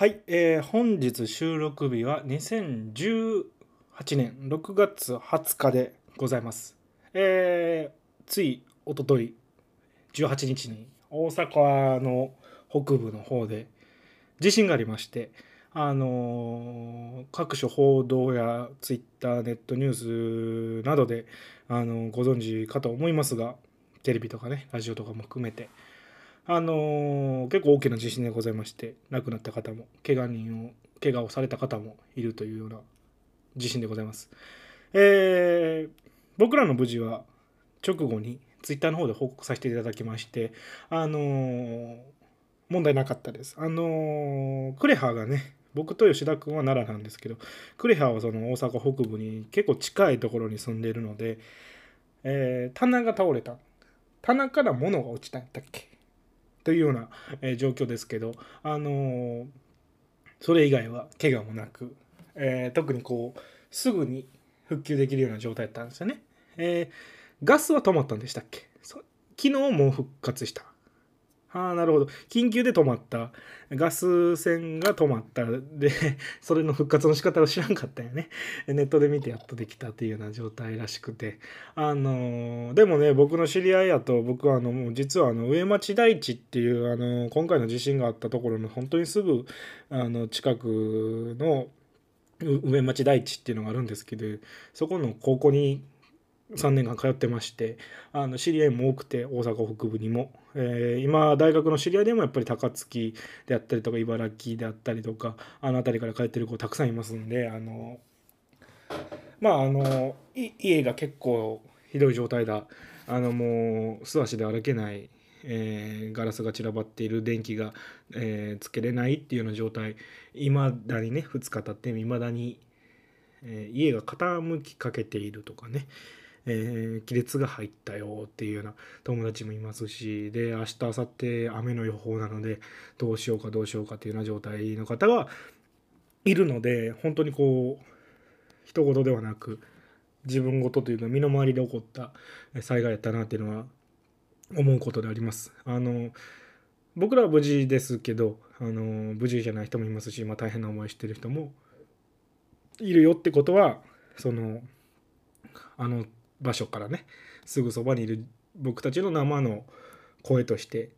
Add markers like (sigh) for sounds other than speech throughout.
はい、えー本日収録日は2018年6月20日でございます。えーついおととい18日に大阪の北部の方で地震がありまして、あのー各種報道やツイッターネットニュースなどで、あのーご存知かと思いますがテレビとかねラジオとかも含めてあのー結構大きな地震でございまして亡くなった方も怪我人を怪我をされた方もいるというような地震でございます。えー僕らの無事は直後にツイッターの方で報告させていただきまして、あのー問題なかったです。あのークレハがね僕と吉田君は奈良なんですけどクレハはその大阪北部に結構近いところに住んでいるので、えー棚が倒れた棚から物が落ちたんやったっけ？というような、え状況ですけど、あのーそれ以外は怪我もなく、えー特にこうすぐに復旧できるような状態だったんですよね。えーガスは止まったんでしたっけ？昨日も復活した。ああ、なるほど。緊急で止まった。ガス線が止まった。で、(laughs) それの復活の仕方を知らんかったよね。ネットで見てやっとできたっていうような状態らしくて。あのーでもね僕の知り合いやと僕はあのもう実はあの上町台地っていうあの今回の地震があったところの本当にすぐあの近くの上町台地っていうのがあるんですけどそこの高校に3年間通ってましてあの知り合いも多くて大阪北部にも、えー今大学の知り合いでもやっぱり高槻であったりとか茨城であったりとかあの辺りから通ってる子たくさんいますんであのまああの家が結構ひどい状態だ。あのもう素足で歩けない、えーガラスが散らばっている電気が、えーつけれないっていうような状態。いまだにね2日経っていまだに、えー家が傾きかけているとかね、えー亀裂が入ったよっていうような友達もいますしで明日明後日雨の予報なのでどうしようかどうしようかっていうような状態の方がいるので本当にこう一言ではなく自分事というか身の回りで起こった災害やったなっていうのは思うことであります。あの僕らは無事ですけどあの無事じゃない人もいますし、まあ、大変な思いしてる人もいるよってことはそのあの場所からねすぐそばにいる僕たちの生の声として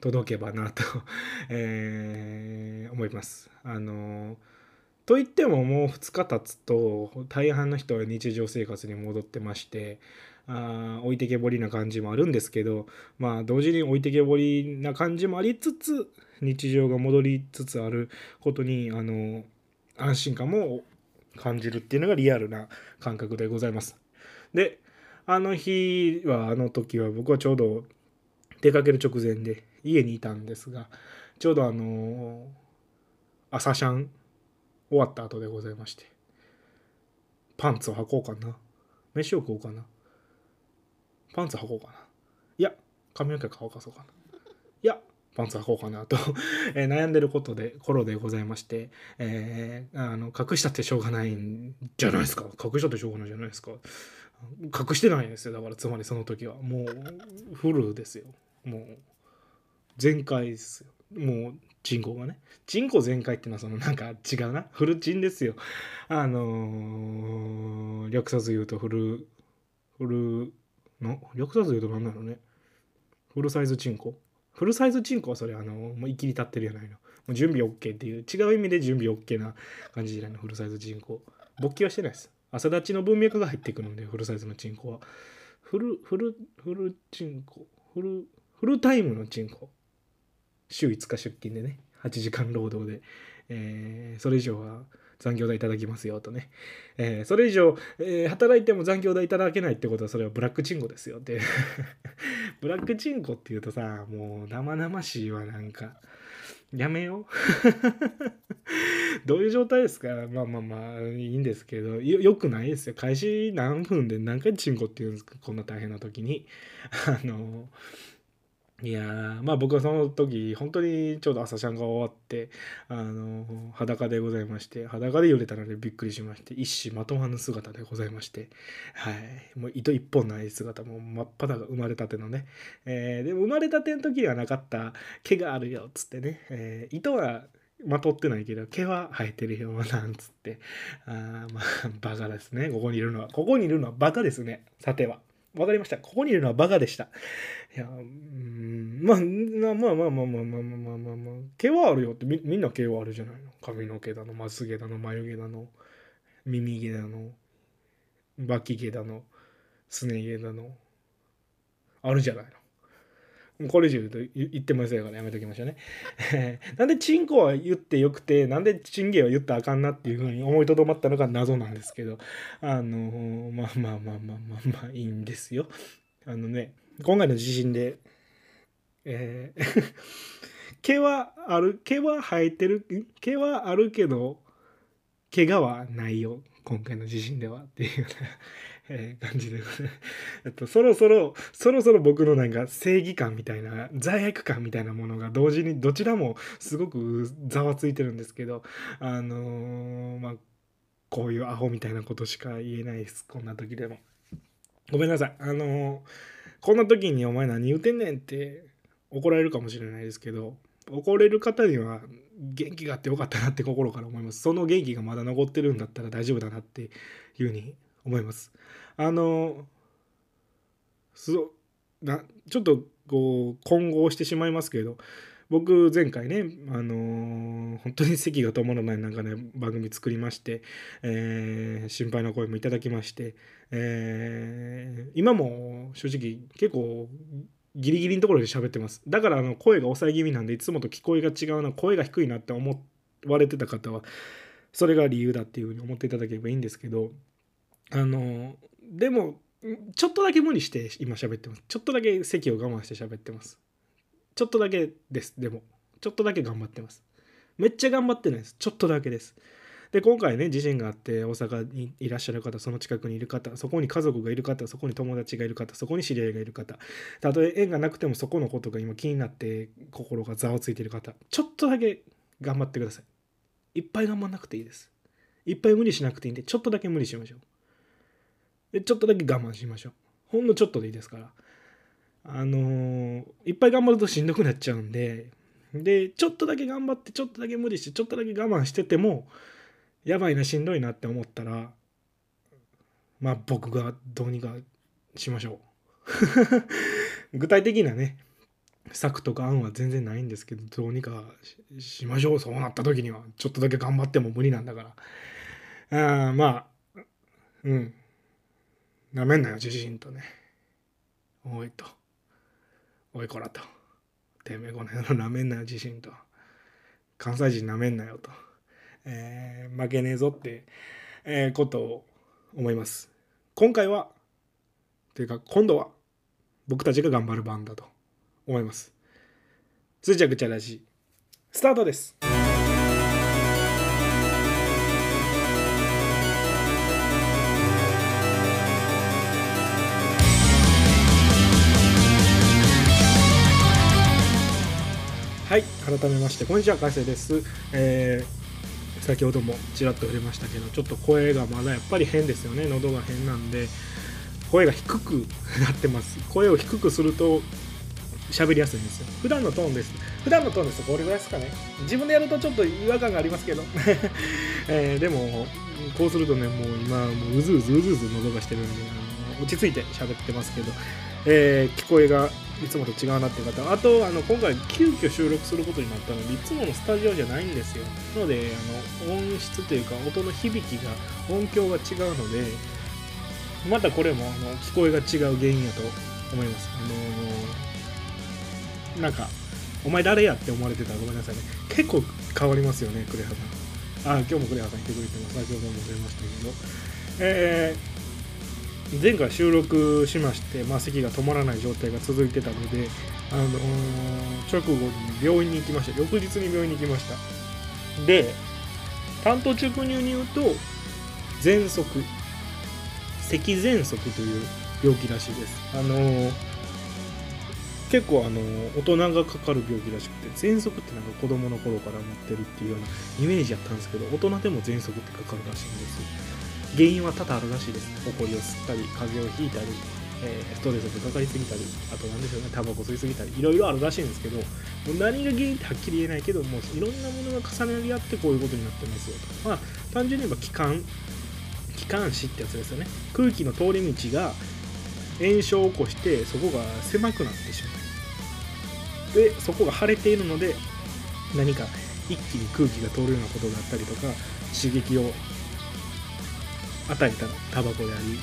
届けばなと、(laughs) えー思います。あのといってももう2日経つと大半の人は日常生活に戻ってましてあ置いてけぼりな感じもあるんですけどまあ同時に置いてけぼりな感じもありつつ日常が戻りつつあることにあの安心感も感じるっていうのがリアルな感覚でございます。であの日はあの時は僕はちょうど出かける直前で家にいたんですがちょうどあの朝シャン終わった後でございましてパンツを履こうかな。飯を食おうかな。パンツ履こうかな。いや髪の毛乾かそうかな。パンツ履こうかなと (laughs) えー悩んでることで頃でございまして、えーあの隠したってしょうがないんじゃないですか。隠したってしょうがないじゃないですか。隠してないんですよ。だからつまりその時は。もうフルですよ。もう全開ですよ。もうチンコがね。チンコ全開っていうのはそのなんか違うな。フルチンですよ。あのー略さず言うとフルフルの略さず言うと何なのね。フルサイズチンコフルサイズチンコはそれあのもう生きり立ってるやないの。もう準備 OK っていう違う意味で準備 OK な感じじゃないのフルサイズチンコ勃起はしてないです。朝立ちの文脈が入ってくるのでフルサイズのチンコは。フルフルフルチンコ。フルフルタイムのチンコ。週5日出勤でね。8時間労働で、えーそれ以上は残業代いただきますよとね、えーそれ以上、えー働いても残業代いただけないってことはそれはブラックチンコですよって (laughs) ブラックチンコっていうとさもう生々しいわなんか。やめよう。(laughs) どういう状態ですか？まあまあまあいいんですけど。よよくないですよ。開始何分で何回チンコっていうんですか？こんな大変な時に。(laughs) あのいやーまあ僕はその時本当にちょうど朝シャンが終わってあの裸でございまして裸で揺れたのでびっくりしまして一糸まとわぬ姿でございましてはい。もう糸一本ない姿もう真っ裸が生まれたてのね、えーでも生まれたての時はなかった毛があるよっつってね、えー糸はまとってないけど毛は生えてるよなんつって。あまあバカですね。ここにいるのはここにいるのはバカですね。さては。わかりました。ここにいるのはバカでした。いやうんまあまあまあまあまあまあまあまあまあ、まあ、毛はあるよってみみんな毛はあるじゃないの。髪の毛だのまつ毛だの眉毛だの耳毛だの脇毛だのすね毛だのあるじゃないの。これ以上言うと言ってませんからやめときましょうね。(laughs) なんでチンコは言ってよくて、なんでチンゲは言ったらあかんなっていうふうに思いとどまったのが謎なんですけど、あのまあまあまあまあまあまあいいんですよ。あのね、今回の地震で、えー毛はある、毛は生えてる、毛はあるけど、怪我はないよ。今回の地震ではっていうえー、感じでございます、えっと、そろそろそろそろ僕のなんか正義感みたいな罪悪感みたいなものが同時にどちらもすごくざわついてるんですけどあのー、まあこういうアホみたいなことしか言えないです。こんな時でも。ごめんなさい。あのー、こんな時にお前何言うてんねんって怒られるかもしれないですけど怒れる方には元気があってよかったなって心から思います。その元気がまだ残ってるんだったら大丈夫だなっていうふうに思います。あのそなちょっとこう混合してしまいますけど僕前回ね、あのー、本当に (laughs) 席が止まらないなんかね番組作りまして、えー、心配な声もいただきまして、えー、今も正直結構ギリギリのところで喋ってます。だからあの声が抑え気味なんでいつもと聞こえが違うな声が低いなって思われてた方はそれが理由だっていうふうに思っていただければいいんですけどあのでもちょっとだけ無理して今喋ってます。ちょっとだけ席を我慢して喋ってます。ちょっとだけですでも。ちょっとだけ頑張ってます。めっちゃ頑張ってないです。ちょっとだけです。で今回ね地震があって大阪にいらっしゃる方その近くにいる方そこに家族がいる方そこに友達がいる方そこに知り合いがいる方たとえ縁がなくてもそこのことが今気になって心がざわついてる方ちょっとだけ頑張ってください。いっぱい頑張んなくていいです。いっぱい無理しなくていいんでちょっとだけ無理しましょう。でちょっとだけ我慢しましょう。ほんのちょっとでいいですから。あのー、いっぱい頑張るとしんどくなっちゃうんででちょっとだけ頑張ってちょっとだけ無理してちょっとだけ我慢しててもやばいなしんどいなって思ったらまあ僕がどうにかしましょう。(laughs) 具体的なね策とか案は全然ないんですけどどうにかしましょう。そうなった時にはちょっとだけ頑張っても無理なんだから。あまあうん。なめんなよ自信とね。おいと。おいこらと。てめえこの野郎なめんなよ自信と。関西人なめんなよと、えー、負けねえぞって、えー、ことを思います。今回はというか今度は僕たちが頑張る番だと思います。つちゃくちゃらしいスタートです。はい改めましてこんにちは海星です、えー、先ほどもちらっと触れましたけどちょっと声がまだやっぱり変ですよね。喉が変なんで声が低く (laughs) なってます。声を低くすると喋りやすいんですよ。普段のトーンです。普段のトーンですとこれぐらいですかね。自分でやるとちょっと違和感がありますけど、(laughs) えー、でもこうするとねもう今もううずうずうずうず喉がしてるんで落ち着いて喋ってますけど、えー、聞こえがいつもと違うなっていう方。あとあの今回急遽収録することになったのでいつものスタジオじゃないんですよ。なのであの音質というか音の響きが音響が違うのでまたこれもあの聞こえが違う原因やと思います。あのー、なんかお前誰やって思われてたらごめんなさいね。結構変わりますよねクレハさん。あ今日もクレハさんいてくれてます。先ほども出ましたけど。えー前回収録しまして、まあ、咳が止まらない状態が続いてたので、あのー、直後に病院に行きました。翌日に病院に行きました。で担当直入に言うと喘息咳喘息という病気らしいです。あのー、結構あの大人がかかる病気らしくて喘息ってなんか子供の頃から持ってるっていうようなイメージやったんですけど大人でも喘息ってかかるらしいんです。原因は多々あるらしいです。ほこりを吸ったり、風邪をひいたり、えーストレスがかかりすぎたりあと何でしょうねタバコ吸いすぎたりいろいろあるらしいんですけどもう何が原因ってはっきり言えないけどもういろんなものが重なり合ってこういうことになってますよと。まあ単純に言えば気管気管支ってやつですよね。空気の通り道が炎症を起こしてそこが狭くなってしまう。でそこが腫れているので何か一気に空気が通るようなことがあったりとか刺激を与えたタバコであり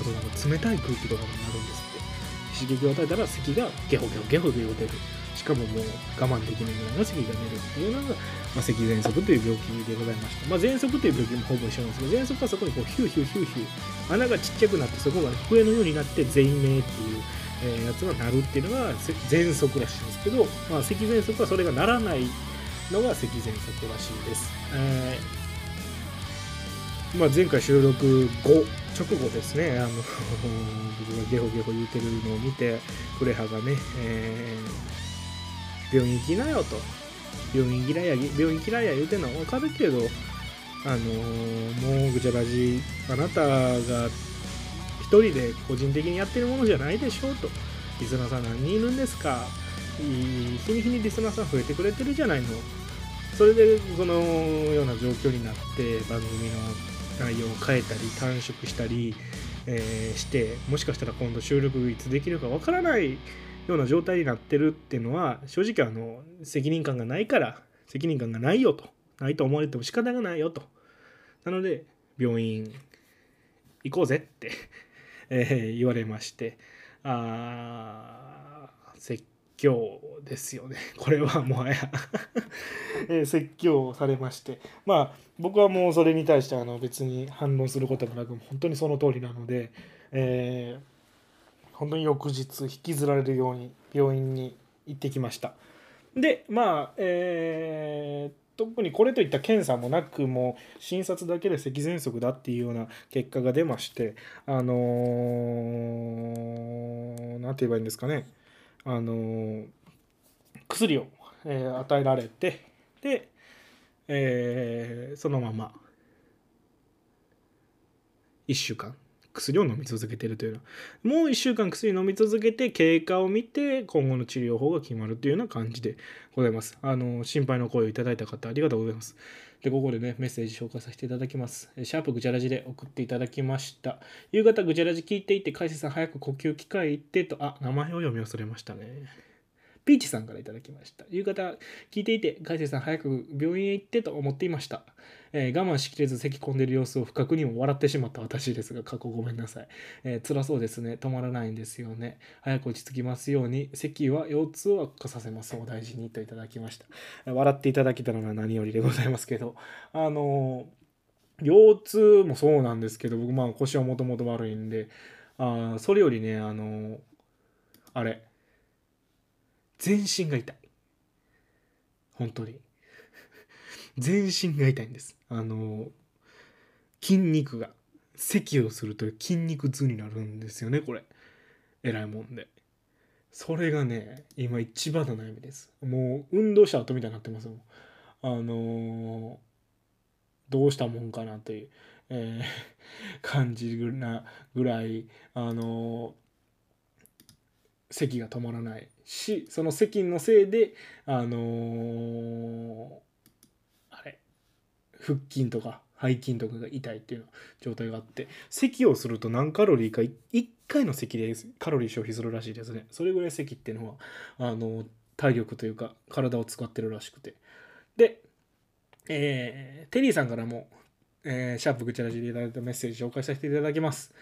あとなんか冷たい空気とかになるんですって。刺激を与えたら咳がゲホゲホゲホゲホ出る。しかももう我慢できないぐらいの咳が出るっていうのが、まあ、咳喘息という病気でございました、まあ、喘息という病気もほぼ一緒なんですけど喘息はそこにこうヒューヒューヒューヒュー穴がちっちゃくなってそこが笛のようになって全鳴っていう、やつが鳴るっていうのが喘息らしいんですけど、まあ、咳喘息はそれがならないのが咳喘息らしいです、えーまあ、前回収録後直後ですね。あの僕が (laughs) ゲホゲホ言うてるのを見てクレハがね、えー病院行きなよと。病院嫌いや病院嫌いや言うてんのは分かるけどあのーもうぐちゃらじあなたが一人で個人的にやってるものじゃないでしょうと。リスナーさん何人いるんですか。日に日にリスナーさん増えてくれてるじゃないの。それでこのような状況になって番組の内容を変えたり短縮したり、えーしてもしかしたら今度収録いつできるかわからないような状態になってるっていうのは正直あの責任感がないから責任感がないよと。ないと思われても仕方がないよと。なので病院行こうぜって、え言われましてあー説教ですよね。(laughs) これはもはや、(laughs) 説教されまして。まあ僕はもうそれに対してあの別に反論することもなく本当にその通りなので、えー本当に翌日引きずられるように病院に行ってきました。でまあえー特にこれといった検査もなくもう診察だけで咳喘息だっていうような結果が出ましてあのーて言えばいいんですかね。あの薬を、えー与えられてで、えーそのまま1週間。薬を飲み続けてるというの。はもう1週間薬飲み続けて経過を見て今後の治療法が決まるというような感じでございます。あの心配の声をいただいた方ありがとうございます。でここでねメッセージ紹介させていただきます。シャープぐちゃらじで送っていただきました。夕方ぐちゃらじ聞いていて海星さん早く呼吸機会行ってと。あ名前を読み忘れましたね。ピーチさんからいただきました。夕方聞いていて、海星さん早く病院へ行ってと思っていました。えー我慢しきれず咳込んでる様子を不覚にも笑ってしまった私ですが、過去ごめんなさい。えー辛そうですね。止まらないんですよね。早く落ち着きますように、咳は腰痛を悪化させます。お大事にといただきました。笑っていただけたのが何よりでございますけど、あのー腰痛もそうなんですけど、僕まあ腰はもともと悪いんで、あそれよりね、あのーあれ、全身が痛い本当に全身が痛いんです。あの筋肉が咳をすると筋肉痛になるんですよねこれ。えらいもんで。それがね今一番の悩みです。もう運動した後みたいになってますもん。あのどうしたもんかなという、えー (laughs) 感じなぐらいあの咳が止まらないしその咳のせいであのー腹筋とか背筋とかが痛いっていう状態があって咳をすると何カロリーか1回の咳でカロリー消費するらしいですね。それぐらい咳っていうのはあの体力というか体を使ってるらしくて。で、えーテリーさんからも、えーシャープぐちゃらじでいただいたメッセージ紹介させていただきます。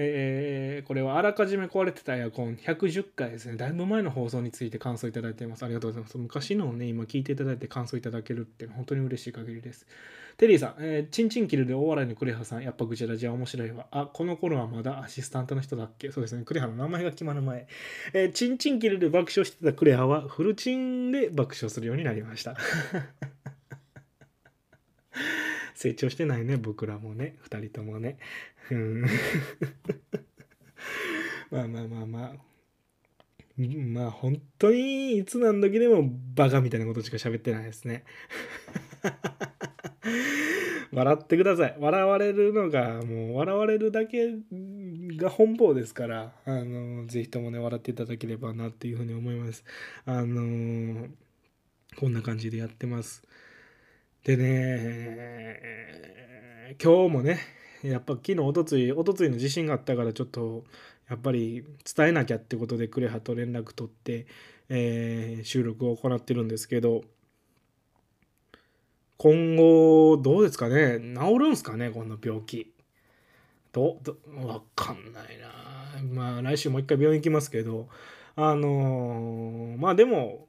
えーこれはあらかじめ壊れてたエアコン110回ですね。だいぶ前の放送について感想いただいています。ありがとうございます。昔のをね、今聞いていただいて感想いただけるって本当に嬉しい限りです。テリーさん、えーチンチンキルで大笑いのクレハさん、やっぱグチャラジは面白いわ。あ、この頃はまだアシスタントの人だっけ？そうですね。クレハの名前が決まる前。えーチンチンキルで爆笑してたクレハはフルチンで爆笑するようになりました。成長してないね、僕らもね、二人ともね。うん (laughs) まあまあまあまあ。まあ本当にいつ何時でもバカみたいなことしか喋ってないですね。(laughs) 笑ってください笑われるのがもう笑われるだけが本望ですからあのぜひともね笑っていただければなっていうふうに思いますあのこんな感じでやってますでね今日もねやっぱ昨日おとついおとついの地震があったからちょっとやっぱり伝えなきゃってことでクレハと連絡取って、えー、収録を行ってるんですけど今後どうですかね？治るんすかね？こんな病気。どどわかんないな。まあ来週もう一回病院行きますけどあのー、まあでも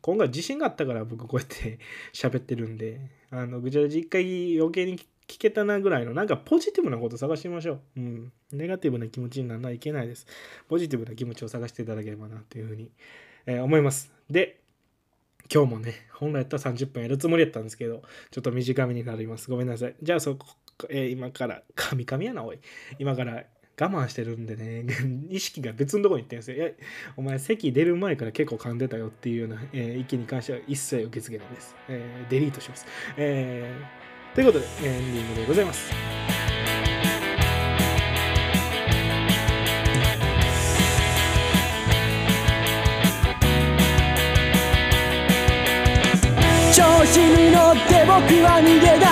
今回地震があったから僕こうやって (laughs) 喋ってるんであのぐちゃぐちゃ一回余計に聞けたなぐらいのなんかポジティブなこと探してみましょう。うん。ネガティブな気持ちにならないといけないです。ポジティブな気持ちを探していただければなというふうに、えー、思います。で、今日もね、本来やったら30分やるつもりやったんですけど、ちょっと短めになります。ごめんなさい。じゃあそこ、えー、今から、カミカミやな、おい。今から我慢してるんでね、(laughs) 意識が別のところに行ってるんですよ。いや、お前席出る前から結構噛んでたよっていうような、えー、意見に関しては一切受け付けないです。えー、デリートします。えー、ということで、エンディングでございます。調子に乗って僕は逃げ出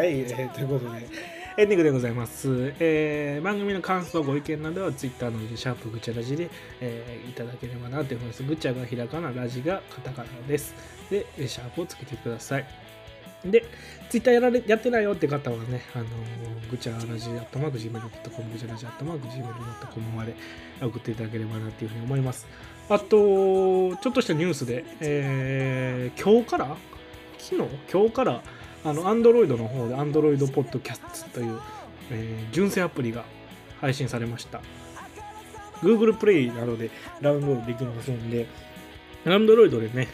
はい、えー、ということでエンディングでございます。えー、番組の感想、ご意見などは Twitter のシャープぐちゃラジで、えー、いただければなと思います。ぐちゃがひらがな、ラジがカタカナです。で、シャープをつけてください。で、ツイッターやられやってないよって方はね、あのー、ぐちゃラジアットマーク Gmail.com、ぐちゃラジアットマーク Gmail.com まで送っていただければなというふうに思います。あと、ちょっとしたニュースで、えー、今日から？昨日？今日からあの、Android の方で Android Podcast という、えー、純正アプリが配信されました。Google Play などでダウンロードできますんで、Android でね、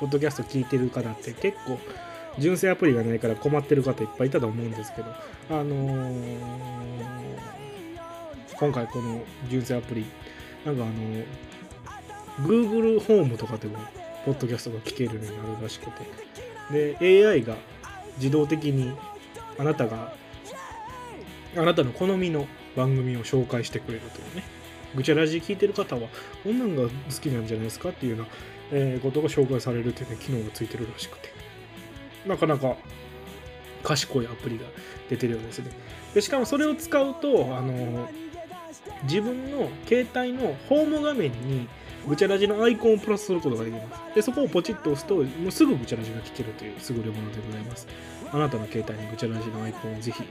ポッドキャスト聞いてる方って結構、純正アプリがないから困ってる方いっぱいいたと思うんですけど、あのー、今回この純正アプリ、なんかあのー、Google ホームとかでも、ポッドキャストが聞けるようになるらしくて、で、AI が自動的にあなたがあなたの好みの番組を紹介してくれるというね。ぐちゃラジ聞いてる方はこんなんが好きなんじゃないですかっていうような、えー、ことが紹介されるというね機能がついてるらしくて。なかなか賢いアプリが出てるようですね。でしかもそれを使うとあの自分の携帯のホーム画面にぐちゃらじのアイコンをプラスすることができます。で、そこをポチッと押すと、もうすぐぐちゃらじが聞けるという優れものでございます。あなたの携帯にぐちゃらじのアイコンをぜひ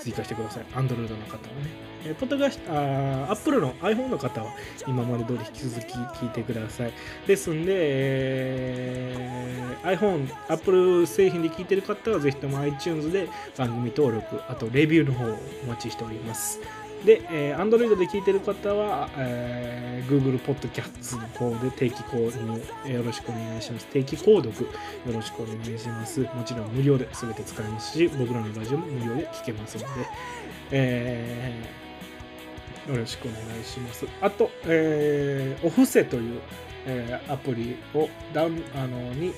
追加してください。Android の方はね。えポッドキャスト、あ Apple の iPhone の方は今まで通り引き続き聞いてください。ですんで、えー、iPhone、Apple 製品で聞いてる方はぜひとも iTunes で番組登録、あとレビューの方をお待ちしております。で、えー、Android で聞いてる方は、えー、Google Podcast の方で定期購入よろしくお願いします。定期購読よろしくお願いします。もちろん無料で全て使えますし、僕らのラジオも無料で聞けますので、えー、よろしくお願いします。あと、えー、お布施という、えー、アプリをダウンあのに、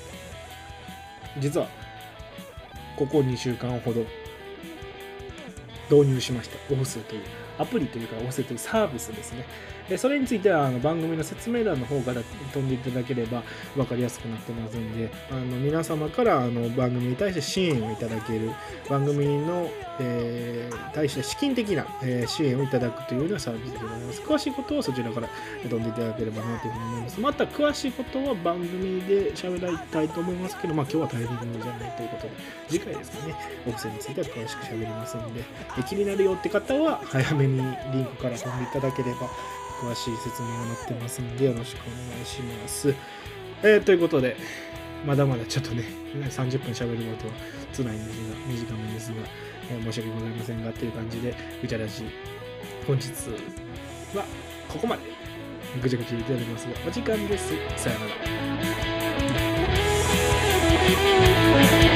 実はここ2週間ほど導入しました。オフセというアプリというか、オフセというサービスですね。それについてはあの番組の説明欄の方から飛んでいただければ分かりやすくなってますんで、あの皆様からあの番組に対して支援をいただける、番組の、えー、対して資金的な、えー、支援をいただくというようなサービスでございます。詳しいことはそちらから飛んでいただければなというふうに思います。また詳しいことは番組で喋りたいと思いますけど、まあ今日はタイミングじゃないということで、次回ですかね、オフセについては詳しく喋りますんで、気になるよって方は早めにリンクから飛んでいただければ詳しい説明が載ってますのでよろしくお願いします。えー、ということで、まだまだちょっとね、30分喋ることは辛いんですが、短めですが、えー、申し訳ございませんが、という感じで、ぐちゃらし、本日はここまでぐちゃぐちゃいただきますが、お時間です。さよなら。